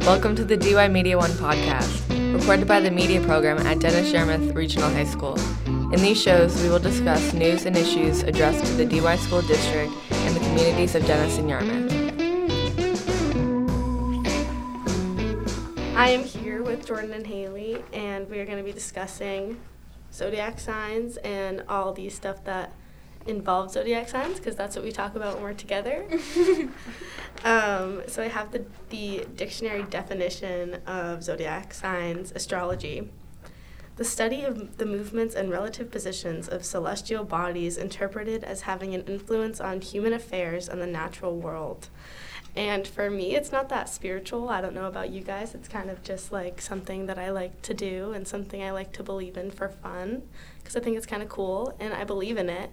Welcome to the DY Media One podcast, recorded by the media program at Dennis Yarmouth Regional High School. In these shows, we will discuss news and issues addressed to the DY School District and the communities of Dennis and Yarmouth. I am here with Jordan and Haley, and we are going to be discussing zodiac signs and all the stuff that involves zodiac signs because that's what we talk about when we're together. um, so I have the, the dictionary definition of zodiac signs astrology. The study of the movements and relative positions of celestial bodies interpreted as having an influence on human affairs and the natural world. And for me, it's not that spiritual. I don't know about you guys. It's kind of just like something that I like to do and something I like to believe in for fun because I think it's kind of cool and I believe in it.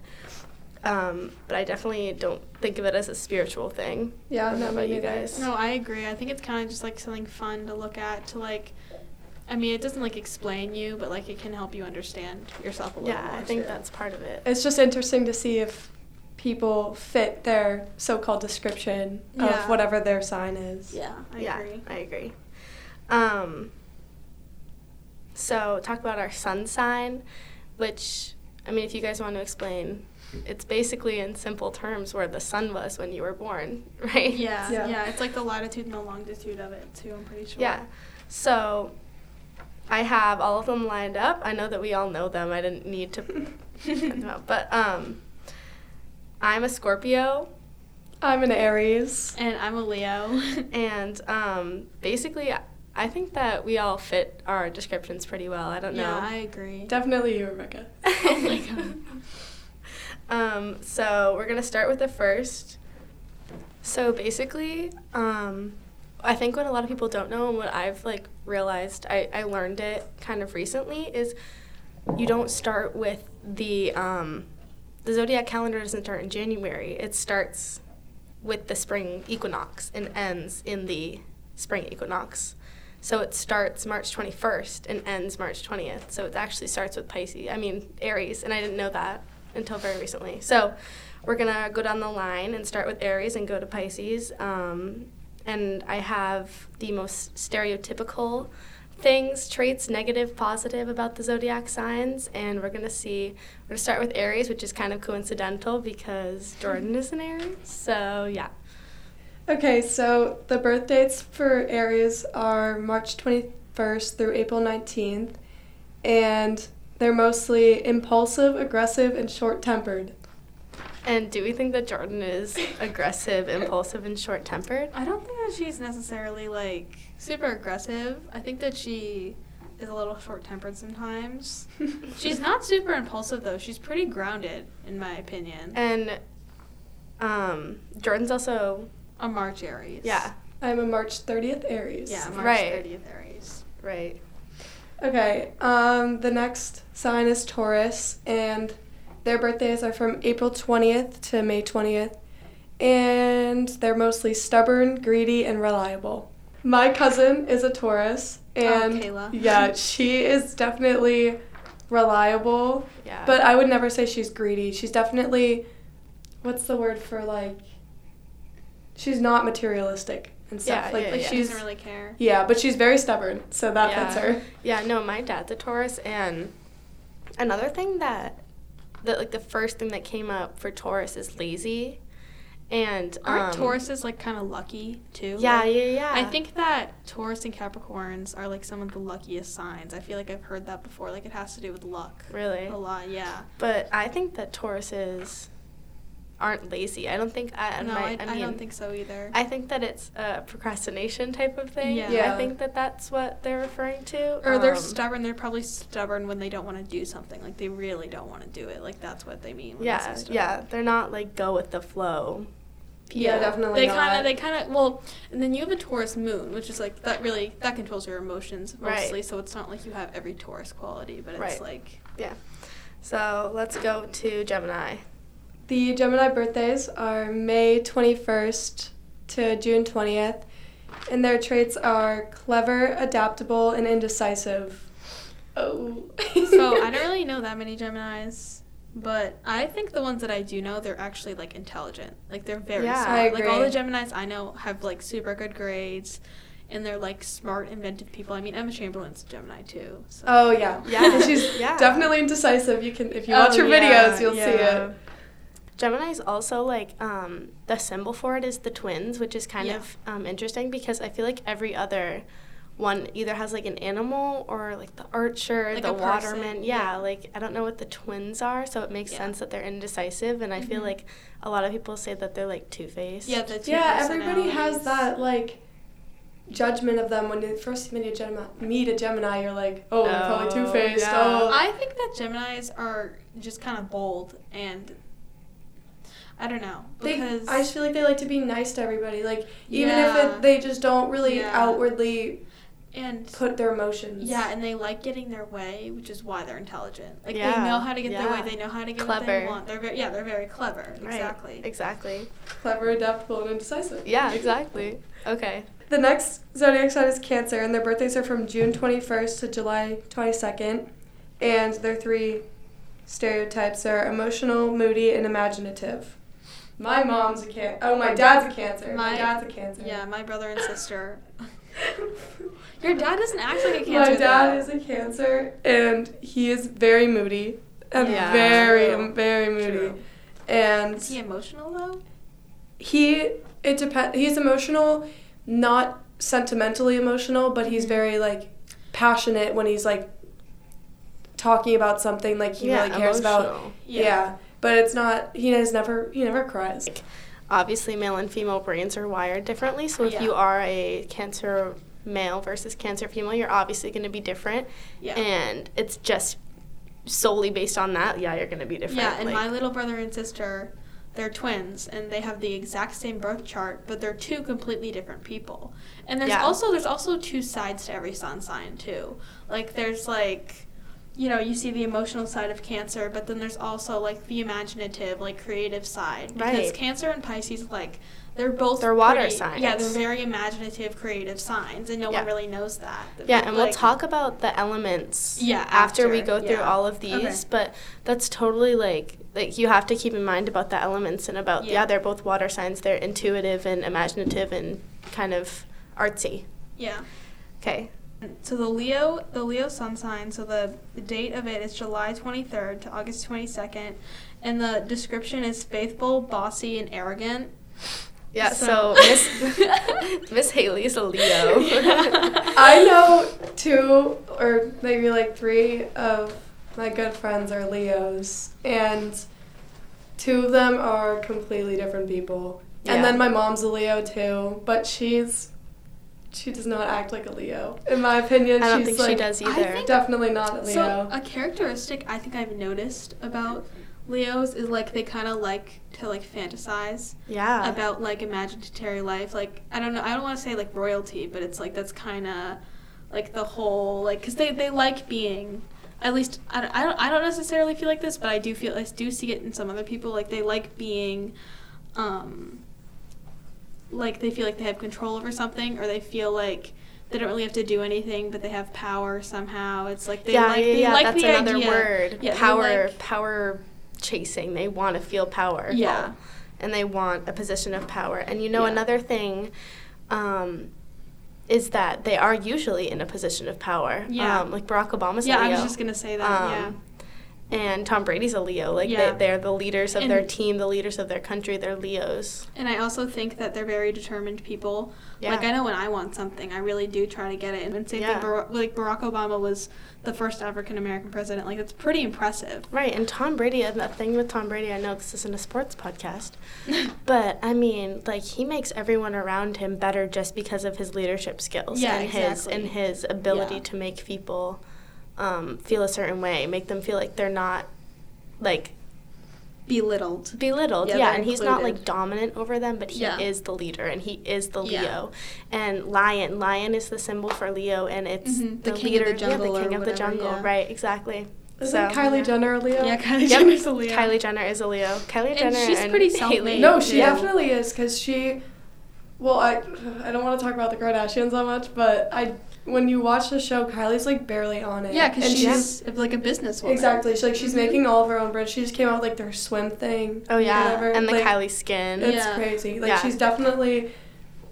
Um, but I definitely don't think of it as a spiritual thing. Yeah, I don't know no, about me you neither. guys. No, I agree. I think it's kind of just like something fun to look at to like. I mean, it doesn't like explain you, but like it can help you understand yourself a little Yeah, more. Yeah, I think too. that's part of it. It's just interesting to see if people fit their so-called description Yeah. of whatever their sign is. Yeah, I yeah, agree. I agree. Um, so talk about our sun sign, which I mean, if you guys want to explain, it's basically in simple terms where the sun was when you were born, right? Yeah, Yeah. yeah, It's like the latitude and the longitude of it too. I'm pretty sure. Yeah. So I have all of them lined up. I know that we all know them. I didn't need to print them out. But um, I'm a Scorpio, I'm an Aries. And I'm a Leo. and um, basically, I think that we all fit our descriptions pretty well. I don't know. yeah, I agree. Definitely you, Rebecca. oh my god. Um, so we're gonna start with the first. So basically, um, I think what a lot of people don't know and what I've like realized, I, I learned it kind of recently is you don't start with the um, the zodiac calendar doesn't start in January. It starts with the spring equinox and ends in the spring equinox. So it starts March 21st and ends March 20th. So it actually starts with Pisces. I mean Aries, and I didn't know that until very recently. So we're gonna go down the line and start with Aries and go to Pisces. Um, and I have the most stereotypical things, traits, negative, positive about the zodiac signs, and we're gonna see. We're gonna start with Aries, which is kind of coincidental because Jordan is an Aries. So yeah. Okay, so the birth dates for Aries are March 21st through April 19th, and they're mostly impulsive, aggressive, and short-tempered. And do we think that Jordan is aggressive, impulsive, and short tempered? I don't think that she's necessarily like super aggressive. I think that she is a little short tempered sometimes. she's not super impulsive though. She's pretty grounded in my opinion. And um, Jordan's also A March Aries. yeah, I'm a March 30th Aries. Yeah, March Right. 30th Aries. right. Okay, um, the next sign is Taurus, and their birthdays are from April 20th to May 20th, and they're mostly stubborn, greedy, and reliable. My cousin is a Taurus, oh, and Kayla. yeah, she is definitely reliable, Yeah. but I would never say she's greedy. She's definitely, what's the word for like, she's not materialistic and stuff. Yeah, like, yeah, like yeah. She doesn't really care. yeah, but she's very stubborn, so that Yeah. fits her. Yeah, no, my dad's a Taurus, and another thing that, that like the first thing that came up for Taurus is lazy, and Aren't um, Tauruses like kind of lucky too? Yeah, Like, yeah, yeah. I think that Taurus and Capricorns are like some of the luckiest signs. I feel like I've heard that before. Like it has to do with luck. really, A lot, yeah. but I think that Tauruses aren't lazy. I don't think I. no, my, I, I, I, don't think so either. I think that it's a procrastination type of thing. Yeah. Yeah. I think that that's what they're referring to. or they're Um, stubborn. They're probably stubborn when they don't want to do something. Like they really don't want to do it. Like that's what they mean. When Yeah, they say yeah. They're not like go with the flow. Yeah, definitely They kind of, they kind of, well, and then you have a Taurus moon, which is like that really that controls your emotions mostly. Right. mostly. So it's not like you have every Taurus quality, but it's Right. like yeah. So let's go to Gemini. The Gemini birthdays are May 21st to June 20th, and their traits are clever, adaptable, and indecisive. Oh. so I don't really know that many Geminis, but I think the ones that I do know, they're actually like intelligent. Like they're very Yeah. smart. I Like all the. Geminis I know have like super good grades, and they're like smart, inventive people. I mean, Emma Chamberlain's a Gemini too. So. Oh yeah, Yeah. She's Yeah. definitely indecisive. You can if you Oh, watch her yeah, videos, you'll see it. Gemini's also like um, the symbol for it is the twins, which is kind Yeah. of um, interesting because I feel like every other one either has like an animal or like the archer, Like the waterman. Yeah, yeah. like I don't know what the twins are, so it makes Yeah. sense that they're indecisive. And I feel Mhm. like a lot of people say that they're like two faced. Yeah, the two Yeah, everybody has that like judgment of them when you first meet a Gemini. Meet a Gemini, you're like, oh, they're probably two faced. yeah. Oh, I think that Gemini's are just kind of bold and I don't know they, because I just feel like they like to be nice to everybody. Like even Yeah. if it, they just don't really Yeah. outwardly and put their emotions. yeah, and they like getting their way, which is why they're intelligent. Like Yeah, they know how to get their way. They know how to get what they want. They're very yeah, they're very clever. Right. Exactly. Exactly. clever, adaptable, and indecisive. Yeah, exactly. Okay. The next zodiac sign is Cancer, and their birthdays are from June 21st to July 22nd. And their three stereotypes are emotional, moody, and imaginative. My mom's a Cancer. Oh, my dad's a Cancer. My, My- dad's a Cancer. Yeah, my brother and sister. Your dad doesn't act like a cancer. My dad though. is a Cancer, and he is very moody. And Yeah. very, True. very moody. True. And Is he emotional though? he it depends he's emotional not sentimentally emotional but he's Mhm. very like passionate when he's like talking about something like he yeah, really cares about emotional. yeah. but it's not he has never he never cries obviously male and female brains are wired differently so if Yeah. you are a cancer male versus cancer female you're obviously going to be different Yeah. and it's just solely based on that yeah you're going to be different Yeah, and like- my little brother and sister, they're twins, and they have the exact same birth chart, but they're two completely different people. And there's Yeah. also there's also two sides to every sun sign too. Like there's like, you know, you see the emotional side of Cancer, but then there's also like the imaginative, like creative side. Because Right. Cancer and Pisces, like they're both They're water pretty- Yeah, they're very imaginative, creative signs, and no Yeah. one really knows that. yeah and we'll talk about the elements Yeah, after, we go through yeah. all of these Okay. but that's totally like like you have to keep in mind about the elements and about yeah, Yeah. they're both water signs they're intuitive and imaginative and kind of artsy Yeah. okay So the Leo, the Leo sun sign. So the, the date of it is July 23rd to August 22nd, and the description is faithful, bossy, and arrogant. yeah So- so miss miss haley's a leo i know two or maybe like three of my good friends are leos and two of them are completely different people Yeah. and then my mom's a leo too but she's she does not act like a leo in my opinion i don't she's think like she does I either think- definitely not a leo So a characteristic I think I've noticed about Leos is like they kind of like to like fantasize yeah about like imaginary life. Like I don't know, I don't want to say like royalty, but it's like that's kind of like the whole like because they they like being. At least I don't, I don't I don't necessarily feel like this, but I do feel I do see it in some other people. Like they like being, um, like they feel like they have control over something, or they feel like they don't really have to do anything, but they have power somehow. It's like they yeah, like yeah, they yeah, like that's the another idea. word. Yeah, power, like- power chasing. They want to feel power. Yeah. and they want a position of power. And you know, Yeah. another thing um, is that they are usually in a position of power. Yeah. um, like Barack Obama's Yeah, Leo. I was just gonna say that. yeah. And Tom Brady's a Leo. Like Yeah. they, they're the leaders of their team, the leaders of their country. They're Leos. And I also think that they're very determined people. Yeah. Like I know when I want something, I really do try to get it. And same Yeah. thing, Bar- like Barack Obama was the first African American president. Like that's pretty impressive. Right, and Tom Brady, and the thing with Tom Brady, I know this isn't a sports podcast, but I mean, like he makes everyone around him better just because of his leadership skills Yeah, and his and his ability to make people um, feel a certain way, make them feel like they're not like Belittled. belittled. Yeah, Yeah, and he's not like dominant over them, but he Yeah. is the leader and he is the Yeah. Leo. And lion, lion is the symbol for Leo, and it's Mhm, the, the king of the jungle yeah, the king of the jungle. yeah. Right, exactly. Isn't So- Kylie yeah. Jenner a Leo? Yeah, Kylie Yep. Jenner's a Leo. Kylie Jenner is a Leo. Kylie And Jenner she's and pretty Hailey. self-made. No, she Yeah. definitely is because she. Well, I I don't want to talk about the Kardashians that much, but I when you watch the show, Kylie's like barely on it. Yeah, because And she's like a businesswoman. exactly. She, like she's Mhm. making all of her own bread. She just came out with like their swim thing. Oh yeah, whatever. and the like, Kylie skin. It's Yeah. crazy. Like Yeah. she's definitely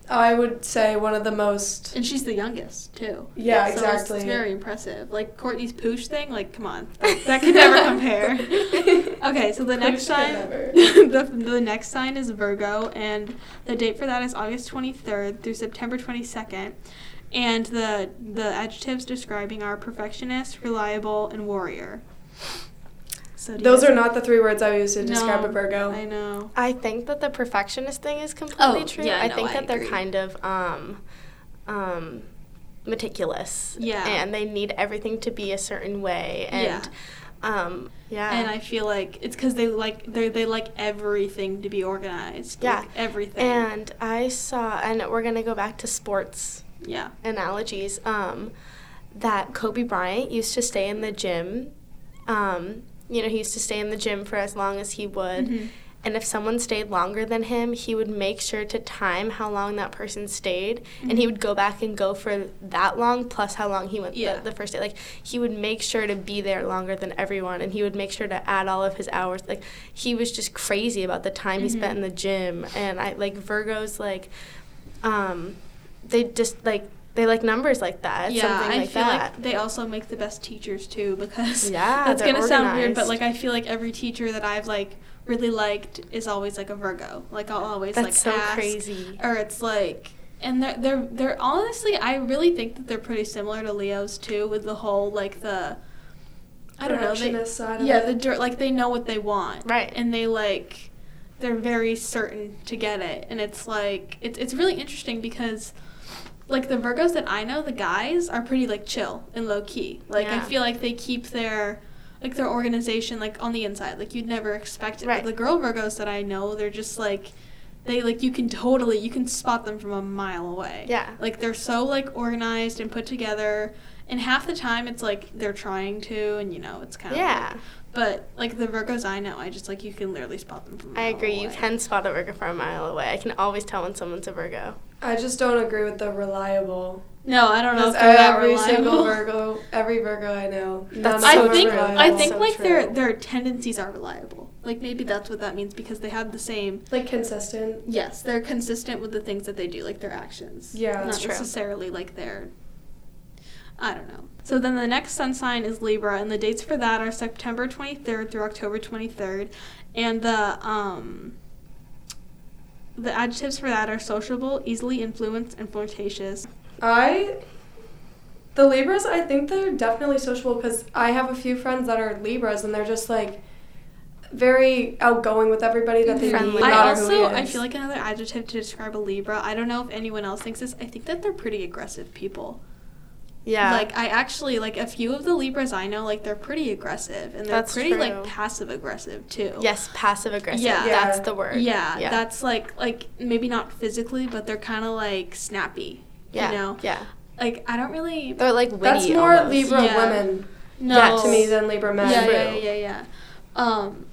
I would say one of the most. And she's the youngest too. Yeah, So exactly. It's very impressive. Like Kourtney's Poosh thing, like come on, that, that could never compare. Okay, so the next sign, the, the next sign is Virgo, and the date for that is August twenty third through September twenty second. And the the adjectives describing are perfectionist, reliable, and warrior. So do Those guys- are not the three words I use to describe a Virgo. I know. I think that the perfectionist thing is completely Oh, true. yeah, I no, think I that they're kind of um, um, meticulous. Yeah. And they need everything to be a certain way. And Yeah. um, yeah. And I feel like it's because they like they they like everything to be organized. Yeah. like everything. and I saw, and we're gonna go back to sports yeah. analogies. Um, that Kobe Bryant used to stay in the gym. Um, you know, he used to stay in the gym for as long as he would. Mhm. And if someone stayed longer than him, he would make sure to time how long that person stayed. And Mm-hmm. he would go back and go for that long plus how long he went Yeah. the, the first day. Like, he would make sure to be there longer than everyone. And he would make sure to add all of his hours. Like, he was just crazy about the time he spent Mhm. in the gym. And I, like, Virgos, like, um, they just, like, they like numbers like that. yeah, something I like feel that. like they also make the best teachers too because Yeah, that's gonna sound weird, but like I feel like every teacher that I've like really liked is always like a Virgo. Like I'll always That's like so ask, crazy. or it's like. And they're they're they're honestly I really think that they're pretty similar to Leos too with the whole like the I don't know they, side yeah it. the dirt like they know what they want Right. and they like they're very certain to get it and it's like it's it's really interesting because like the Virgos that I know the guys are pretty like chill and low key like I feel like they keep their like their organization like on the inside like you'd never expect it Right. but the girl Virgos that I know they're just like they like you can totally you can spot them from a mile away Yeah. like they're so like organized and put together and half the time it's like they're trying to and you know it's kind of Yeah. but like the Virgos I know, I just like you can literally spot them from. a I agree. You can spot a Virgo from a mile away. I can always tell when someone's a Virgo. I just don't agree with the reliable. No, I don't know. If every single. Virgo, every Virgo I know, That's so I think reliable. I think So like their true. their tendencies are reliable. Like maybe that's what that means because they have the same. like consistent. Yes, they're consistent with the things that they do, like their actions. Yeah, not that's true. necessarily like their. I don't know. So then the next sun sign is Libra, and the dates for that are September 23rd through October 23rd, and the um. The adjectives for that are sociable, easily influenced, and flirtatious. I, the Libras, I think they're definitely sociable because I have a few friends that are Libras and they're just like very outgoing with everybody that they Friendly. meet. I no matter who also I feel like another adjective to describe a Libra. I don't know if anyone else thinks this. I think that they're pretty aggressive people. Yeah. Like I actually like a few of the Libras I know. Like they're pretty aggressive and they're That's pretty true. like passive aggressive too. yes, passive aggressive. Yeah. That's the word. Yeah, Yeah. that's like like maybe not physically, but they're kind of like snappy. yeah. You know, Yeah. like I don't really. They're like witty. That's more almost. Libra Yeah. women No. Yes. to me than Libra men. yeah, True. yeah, yeah, yeah. Um,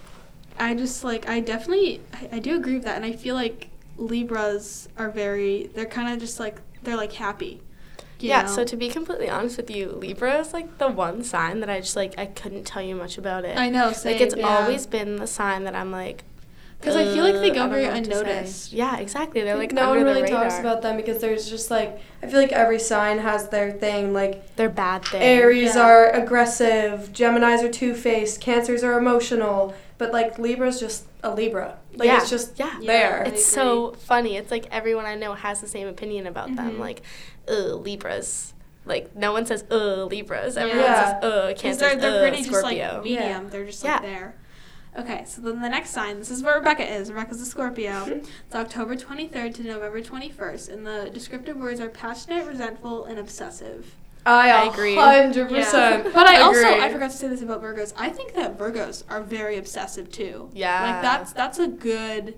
I just like I definitely I, I do agree with that, and I feel like Libras are very they're kind of just like they're like happy. You Yeah, know? so to be completely honest with you, Libra is like the one sign that I just like I couldn't tell you much about it. I know, like it's yeah. always been the sign that I'm like because I feel like they go very know what to say." unnoticed. Yeah, exactly. They're like no one really talks about them because there's just like I feel like every sign has their thing. Like their bad thing. Aries Yeah. are aggressive, Gemini's are two faced, Cancers are emotional, but like Libra's just a Libra. Like Yeah. it's just Yeah. there. It's so funny. It's like everyone I know has the same opinion about them. Mhm. Like, ugh, Libras. Like no one says ugh Libras. Everyone Yeah. says ugh Because Cancers. they're, they're ugh, pretty Scorpio. just like medium. Yeah. They're just Yeah. like there. Okay, so then the next sign, this is where Rebecca is. Rebecca's a Scorpio. it's October 23rd to November 21st, and the descriptive words are passionate, resentful, and obsessive. I, I agree. Hundred percent. But I also. I forgot to say this about Virgos. I think that Virgos are very obsessive too. Yeah. Like that's that's a good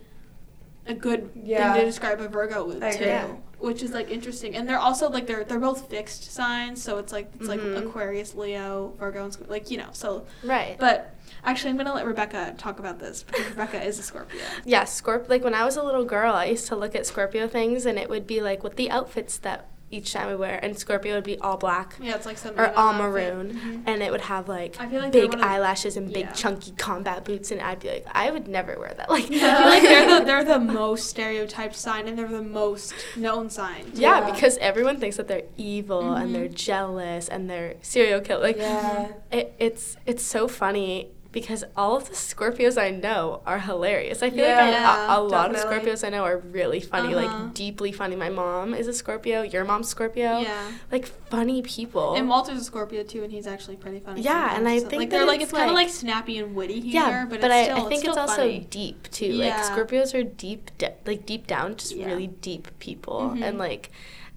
a good Yeah. thing to describe a Virgo with I too. agree. Which is like interesting. And they're also like they're they're both fixed signs, so it's like it's Mhm. like Aquarius, Leo, Virgo and. Like, you know, so Right. but actually I'm gonna let Rebecca talk about this because Rebecca is a Scorpio. Yeah, Scorp. Like when I was a little girl, I used to look at Scorpio things, and it would be like what the outfits that each time we wear, and Scorpio would be all black Yeah, it's like something. or all the outfit. maroon, Mhm. and it would have like I feel like big one of the- eyelashes and big yeah. chunky combat boots, and I'd be like, I would never wear that. Like, I feel like they're the, they're the most stereotyped sign and they're the most known sign. yeah, Yeah. because everyone thinks that they're evil Mhm. and they're jealous and they're serial killer. Like, Yeah. it, it's it's so funny because all of the Scorpios I know are hilarious. I feel Yeah, like a, a lot of. Scorpios I know are really funny, Uh-huh. like deeply funny. My mom is a Scorpio. Your mom's Scorpio. Yeah. Like funny people. And Walter's a Scorpio too, and he's actually pretty funny. Yeah, and I sometimes. think like they're like it's it's kind of like- like snappy and witty humor, yeah, but, but, it's I, still, I think it's, still also funny. deep too. Yeah. Like Scorpios are deep, de- like deep down, just Yeah. really deep people, Mhm. and like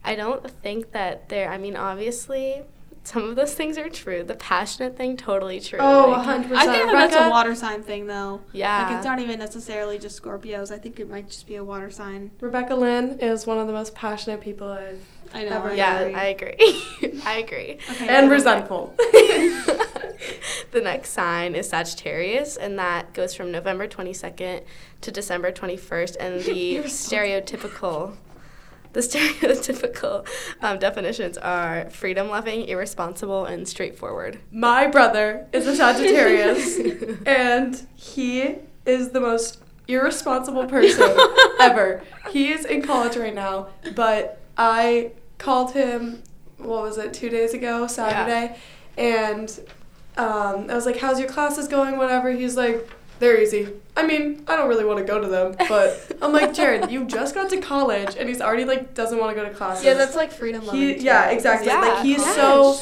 I don't think that they're. I mean, obviously, some of those things are true. The passionate thing, totally true. Oh, like, 100%. I think that that's a water sign thing though. Yeah. Like it's not even necessarily just Scorpios. I think it might just be a water sign. Rebecca Lynn is one of the most passionate people I've I know. Ever. I Yeah. I agree. I agree. Okay, and resentful. the next sign is Sagittarius, and that goes from November 22nd to December 21st. And the stereotypical, the stereotypical um, definitions are freedom-loving, irresponsible, and straightforward. My brother is a Sagittarius, and he is the most irresponsible person ever. He is in college right now, but I called him, what was it, two days ago, Saturday, and um, I was like, How's your classes going? Whatever. He's like, They're easy. I mean, I don't really want to go to them, but I'm like, Jared, you just got to college, and he's already like doesn't want to go to classes. Yeah, that's like freedom loving. He, yeah, exactly. Yeah, like he's yes. so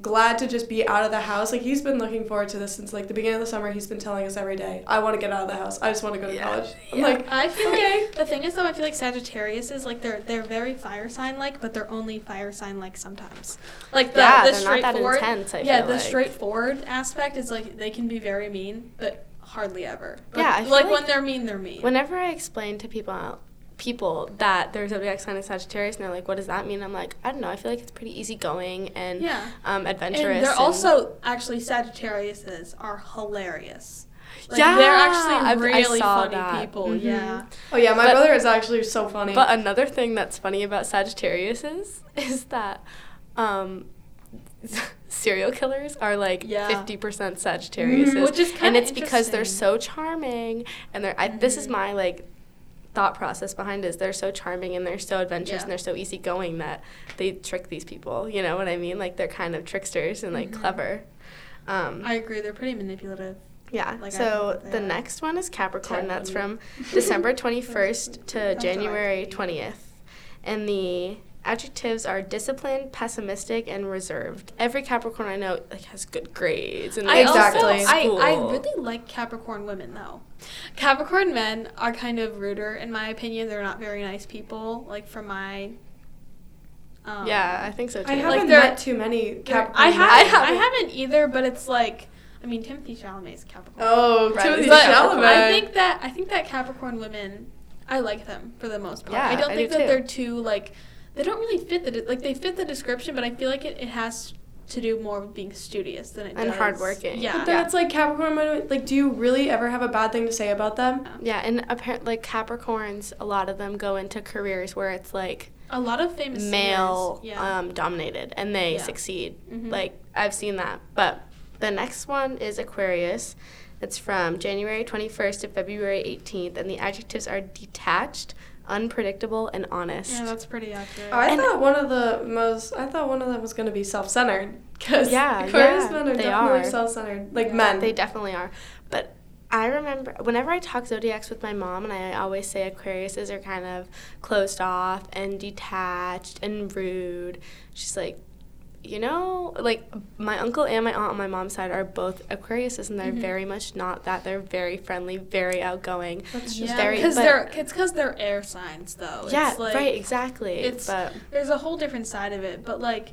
glad to just be out of the house. Like he's been looking forward to this since like the beginning of the summer. He's been telling us every day, "I want to get out of the house. I just want to go to Yeah. college." I'm Yeah. like, I feel Okay. like the thing is though, I feel like Sagittarius is like they're they're very fire sign like, but they're only fire sign like sometimes. Like the, yeah, the they're not that straightforward. intense. I yeah, feel the like. straightforward aspect is like they can be very mean, but hardly ever. But, Yeah, I feel like, like when they're mean, they're mean. Whenever I explain to people people that their zodiac sign is Sagittarius, and they're like, "What does that mean?" I'm like, "I don't know. I feel like it's pretty easygoing and yeah. um, adventurous." And they're and- also actually Sagittariuses are hilarious. Like, Yeah, they're actually I've- I really saw funny that. people. Mhm. Yeah. "Oh yeah, my But- brother is actually so funny." But another thing that's funny about Sagittarius is, is that um, serial killers are like Yeah. 50% Sagittarius. Mhm. Which is and kinda it's because they're so charming and they're I, this is Mhm. my like thought process behind it is they're so charming and they're so adventurous Yeah. and they're so easygoing that they trick these people you know what i mean like they're kind of tricksters and like Mhm. clever um, I agree. They're pretty manipulative. yeah. Like, so think that they the next one is Capricorn. That's from December 21st to January 20th. And the adjectives are disciplined, pessimistic, and reserved. Every Capricorn I know like has good grades and I Exactly. also I, I really like Capricorn women though. Capricorn men are kind of ruder in my opinion. They're not very nice people. Like from my um, yeah, I think so too. I haven't they're- met too many they're- Capricorn. I haven't, I haven't. haven't either, but it's like I mean Timothée Chalamet is Capricorn. Oh, Right, Timothée but Capricorn. I think that I think that Capricorn women, I like them for the most part. Yeah, I don't I think do that too. they're too like they don't really fit the de- like they fit the description, but I feel like it, it has to do more with being studious than it And does. hardworking. Yeah. But then it's like Capricorn. men, Like, do you really ever have a bad thing to say about them? yeah, and apparently like Capricorns, a lot of them go into careers where it's like a lot of famous male yeah. um, dominated and they Yeah. succeed. Mhm. Like I've seen that. But the next one is Aquarius. It's from January 21st to February 18th, and the adjectives are detached, unpredictable, and honest. yeah, that's pretty accurate. Oh, I And- thought one of the most. I thought one of them was gonna be self-centered because Yeah, Aquarius yeah, men are they definitely are. self-centered, like Yeah. men. They definitely are. But I remember whenever I talk zodiacs with my mom, and I always say Aquariuses are kind of closed off and detached and rude. She's like, you know, like my uncle and my aunt on my mom's side are both Aquariuses, and they're Mhm. very much not that. They're very friendly, very outgoing. That's yeah, just very- because but- they're it's because they're air signs though. yeah, it's like, right, exactly. it's- but There's a whole different side of it, but like.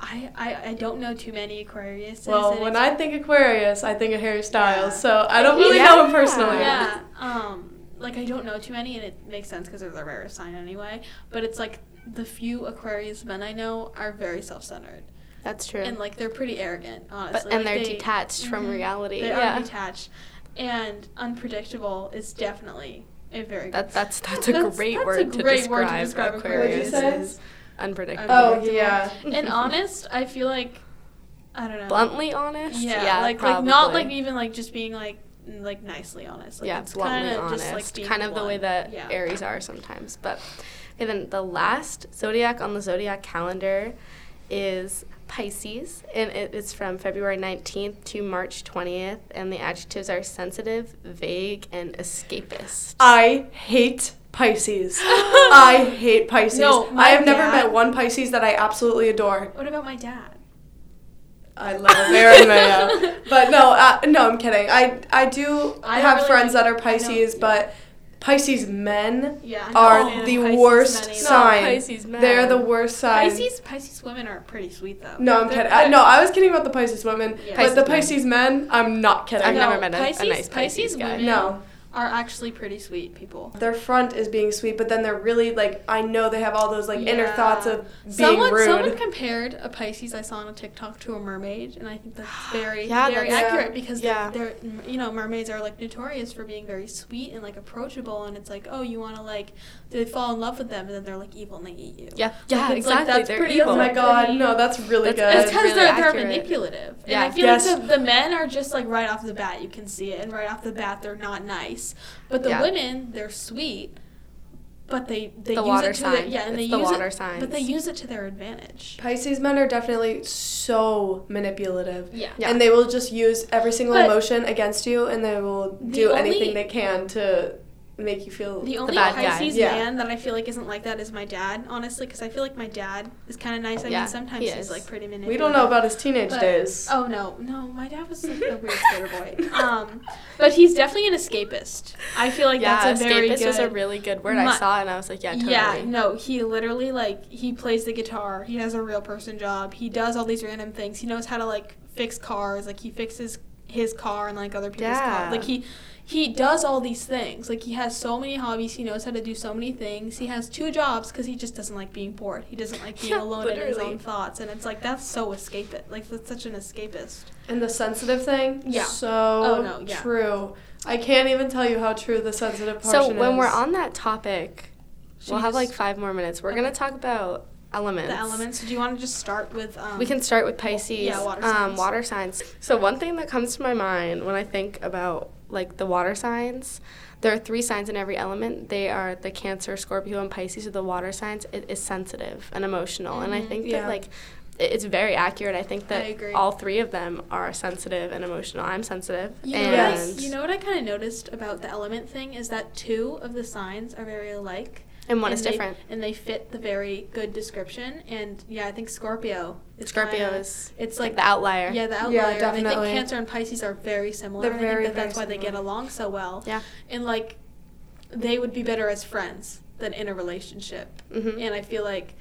I, I, I don't know too many Aquariuses. Well, when I think Aquarius, I think of Harry Styles. Yeah. So I don't really know him Yeah. personally. yeah, um, like I don't know too many, and it makes sense because they're the rarest sign anyway. But it's like the few Aquarius men I know are very self-centered, that's true. and like they're pretty arrogant, honestly. but and Like, they're they- detached from Mhm. reality. They yeah, are detached, and unpredictable is definitely a very that, that's that's a That's- great that's a word to great describe, word to describe Aquarius. What'd you say? unpredictable. Oh yeah. and honest, I feel like I don't know. Bluntly honest. Yeah, like like not like even like just being like like nicely honest. Like yeah, it's bluntly honest. just like being kind of the way that yeah. Aries are sometimes. But okay, then the last zodiac on the zodiac calendar is Pisces, and it is from February 19th to March 20th, and the adjectives are sensitive, vague, and escapist. I hate Pisces. I hate Pisces. No, my I have never met one Pisces that I absolutely adore. What about my dad? I love him. Mary Mayo. But no, uh, no, I'm kidding. I I do I have really friends like- that are Pisces, don't- but Pisces men Yeah, are not a fan of the Pisces worst men either. sign. Pisces men. They're the worst sign. Pisces Pisces women are pretty sweet though. No, I'm They're- kidding. I, they're- no, I was kidding about the Pisces women, Yeah. but the Pisces Pisces men, I'm not kidding. I've No, never met a, Pisces- a nice Pisces, Pisces guy. women- no. Are actually pretty sweet people. Their front is being sweet, but then they're really like I know they have all those like inner thoughts of being Someone, rude. someone compared a Pisces I saw on a TikTok to a mermaid, and I think that's very, Yeah, very that's- accurate because yeah. they're, they're, you know, mermaids are like notorious for being very sweet and like approachable, and it's like, oh, you want to like, they fall in love with them, and then they're like evil and they eat you. Yeah, Yeah, yeah, it's like, exactly. that's They're pretty- evil. oh my Like, god, no, that's really That's- good. It's because really they're, they're accurate. manipulative. And Yeah. I feel Yes. like the, the men are just like right off the bat, you can see it, and right off the bat, they're not nice. But the Yeah. women, they're sweet, but they, they The use water it to sign. their, yeah, and It's they the use water it, signs. but they use it to their advantage. Pisces men are definitely so manipulative. Yeah. Yeah. And they will just use every single But- emotion against you and they will The do only- anything they can to make you feel The only bad guy. Pisces Yeah. man that I feel like isn't like that is my dad, honestly, because I feel like my dad is kind of nice. I Yeah, mean, sometimes he he's like pretty manipulative. We don't know about his teenage But- days. Oh no, no, my dad was like a weird skater boy. Um, but he's definitely an escapist. I feel like yeah, that's a very escapist good. was a really good word. I saw it and I was like, yeah, totally. Yeah, no, he literally like he plays the guitar. He has a real person job. He does all these random things. He knows how to like fix cars. Like he fixes his car and like other people's Yeah. cars. Like he he does all these things. Like he has so many hobbies. He knows how to do so many things. He has two jobs because he just doesn't like being bored. He doesn't like being Yeah, alone in his own thoughts. And it's like that's so escapist. Like that's such an escapist. And the sensitive thing? Yeah. So Oh, no, yeah. true. I can't even tell you how true the sensitive So portion when is. we're on that topic, Should we'll have like five more minutes. We're Okay. gonna talk about elements. The elements. Do you want to just start with? Um, We can start with Pisces. yeah, water Um, signs. water signs. So one thing that comes to my mind when I think about like the water signs, there are three signs in every element. They are the Cancer, Scorpio, and Pisces. Are the water signs. It is sensitive and emotional, and I Mhm. think Yeah. that like it's very accurate. I think that I agree. all three of them are sensitive and emotional. I'm sensitive, You know, what I, Yes. you know what I kind of noticed about the element thing is that two of the signs are very alike. and one and is they- different. and they fit the very good description. And yeah, I think Scorpio. Is Scorpio kinda- is It's like like the outlier. Yeah, the outlier. Yeah, And I think Cancer and Pisces are very similar. They're and I very, think that that's very why they get along so well. Yeah. And like, they would be better as friends than in a relationship. Mm-hmm. And I feel like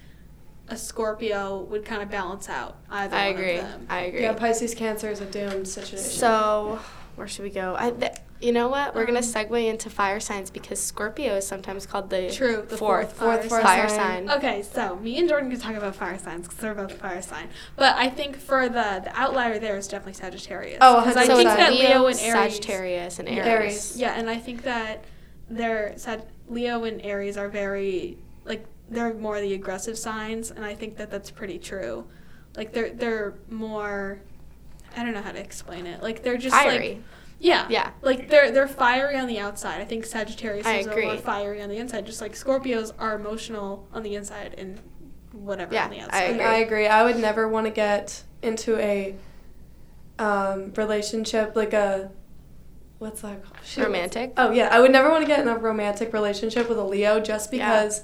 a Scorpio would kind of balance out either of them. I one agree. of them. I agree. Yeah, Pisces Cancer is a doomed situation. So, where should we go? I, th- you know what? We're gonna Um, segue into fire signs because Scorpio is sometimes called the True, the fourth, fourth fire fire sign. sign. Okay, so me and Jordan can talk about fire signs because they're both fire sign. But I think for the the outlier there is definitely Sagittarius. Oh, 'Cause I so think that Leo, Leo and Aries. Sagittarius, and Aries. Aries. Yeah, and I think that they're Sag- Leo and Aries are very like they're more the aggressive signs, and I think that that's pretty true. Like they're they're more. I don't know how to explain it. Like they're just Fiery. like yeah, Yeah. Like they're they're fiery on the outside. I think Sagittarius I is a more fiery on the inside. Just like Scorpios are emotional on the inside and whatever Yeah, on the outside. And agree. I agree. I would never want to get into a um, relationship like a what's that called? Shoot. Romantic. Oh yeah, I would never want to get in a romantic relationship with a Leo just Yeah. because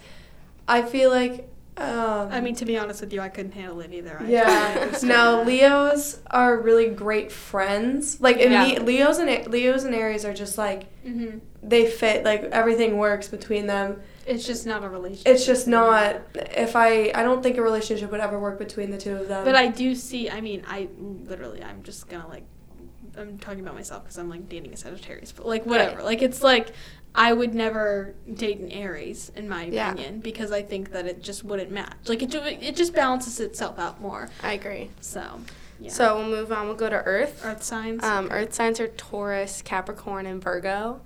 I feel like um, I mean, to be honest with you, I couldn't handle it either. I yeah. understand now. Leos are really great friends. Like and Yeah. Le- Leos and Leos and Aries are just like Mhm. they fit. Like everything works between them. It's just not a relationship. It's just not. If I, I don't think a relationship would ever work between the two of them. But I do see. I mean, I literally, I'm just gonna like, I'm talking about myself because I'm like dating a Sagittarius, but like whatever. Right. Like it's like I would never date an Aries in my Yeah. opinion because I think that it just wouldn't match. Like it, ju- it just balances itself out more. I agree. So, yeah. So we'll move on. We'll go to Earth. Earth signs. Um, Earth signs are Taurus, Capricorn, and Virgo.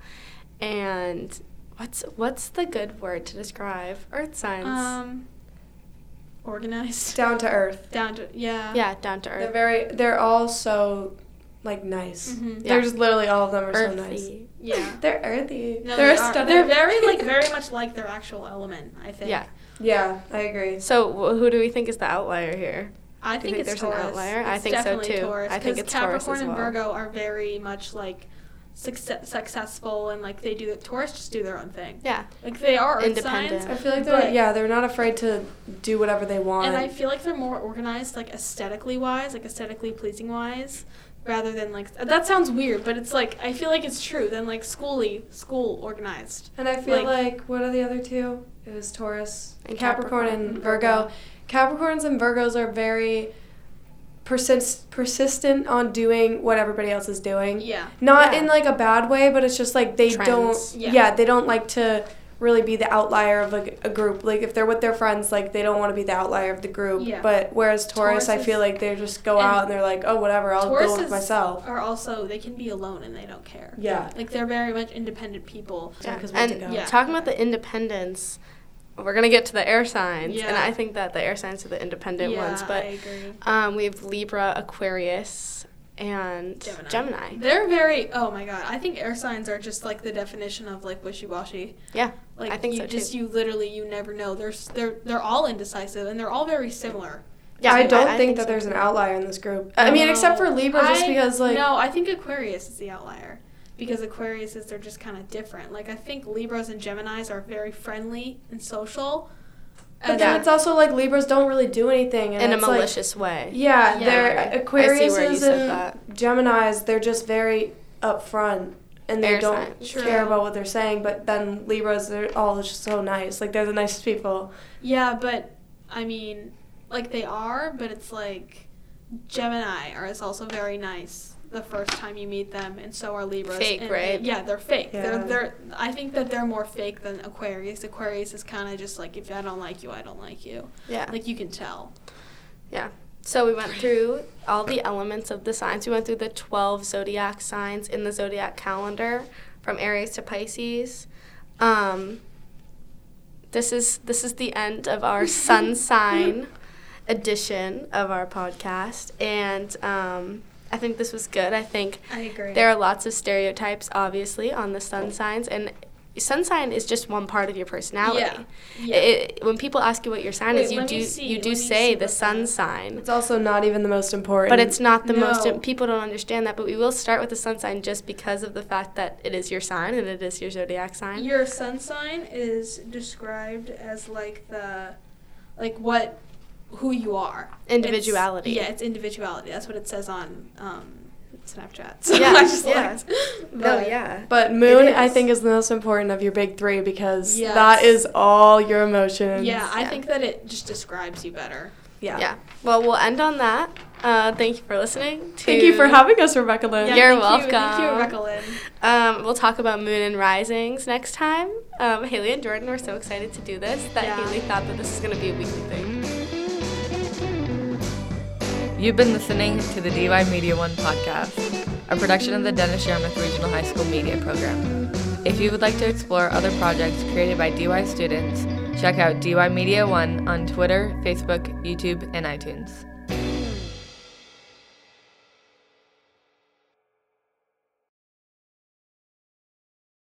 And what's what's the good word to describe Earth signs? Um, organized, down to earth. down to yeah. Yeah, down to earth. They're very. They're all so like nice. Mhm. They're Yeah. just literally all of them are so nice. Earthy. Yeah. They're earthy. No, they're they are. They're very like very much like their actual element. I think. Yeah. Yeah, I agree. So who do we think is the outlier here? I think, think it's there's an Taurus. outlier? I think so, too. Taurus, I think it's Taurus Capricorn as and. Virgo are very much like success, successful and like they do the Taurus just do their own thing. Yeah. Like they are Independent. signs, I feel like they're But- yeah they're not afraid to do whatever they want. and I feel like they're more organized, like aesthetically wise, like aesthetically pleasing wise, rather than like that sounds weird, but it's like I feel like it's true. Than like schooly, school organized. And I feel Like- like, what are the other two? It was Taurus, And Capricorn, Capricorn. and Virgo. Capricorns and Virgos are very persist persistent on doing what everybody else is doing. Yeah. Not Yeah. in like a bad way, but it's just like they Trends. don't. Yeah. Yeah. they don't like to really be the outlier of like a group. Like if they're with their friends, like they don't want to be the outlier of the group. Yeah. But whereas Taurus, Taurus I feel like they just go and out and they're like, oh whatever, I'll Taurus go with myself. Are also they can be alone and they don't care. Yeah. Like they're very much independent people. Yeah, Yeah. 'cause we have And. Yeah. talking about the independence, we're gonna get to the air signs, yeah. and I think that the air signs are the independent yeah, ones. But I agree. um, we have Libra, Aquarius, and Gemini. Gemini. They're very. Oh my god! I think air signs are just like the definition of like wishy washy. Yeah, Like I think you so, too. just you literally you never know. They're they're they're all indecisive and they're all very similar. Yeah, I don't I think, think that so, there's an outlier in this group. I mean, No. except for Libra, just I- because like no, I think Aquarius is the outlier because Aquarius is they're just kind of different. Like I think Libras and Gemini's are very friendly and social. But And then Yeah. it's also like Libras don't really do anything, and in a it's like- malicious way. yeah, Yeah. they're I see Aquarius where you said and. Gemini's. They're just very upfront, and they Air don't signs. care True. about what they're saying. But then Libras, they're all just so nice. Like they're the nicest people. Yeah, but I mean, like they are, but it's like Gemini are is also very nice the first time you meet them, and so are Libras. Fake, And- right? Yeah, they're fake. Yeah. They're they're. I think that they're more fake than Aquarius. Aquarius is kind of just like if I don't like you, I don't like you. Yeah. Like you can tell. Yeah. So we went through all the elements of the signs. We went through the 12 zodiac signs in the zodiac calendar from Aries to Pisces. Um, this is this is the end of our sun sign edition of our podcast and um, I think this was good. I think I agree. there are lots of stereotypes obviously on the sun signs and sun sign is just one part of your personality. Yeah. Yeah. It, when people ask you what your sign Wait, is, you do see- you do say see the sun that- sign. It's also not even the most important. But it's not the most. No. People don't understand that. But we will start with the sun sign just because of the fact that it is your sign and it is your zodiac sign. Your sun sign is described as like the, like what, who you are. Individuality. It's, yeah, it's individuality. That's what it says on um, Snapchat. So Yeah, I just yeah. looked. no, But- yeah. But Moon, I think, is the most important of your big three because Yes. that is all your emotions. Yeah, I Yeah. think that it just describes you better. yeah. Yeah. Well, we'll end on that. Uh, thank you for listening. To, Thank you for having us, Rebecca Lynn. Yeah. You're thank You, thank welcome. you, Rebecca Lynn. Um, we'll talk about moon and risings next time. Um, Haley and Jordan were so excited to do this that Yeah. Haley thought that this is going to be a weekly thing. You've been listening to the DY Media One podcast, a production of the Dennis Yarmouth Regional High School Media Program. If you would like to explore other projects created by DY students, check out DY Media One on Twitter, Facebook, YouTube, and iTunes.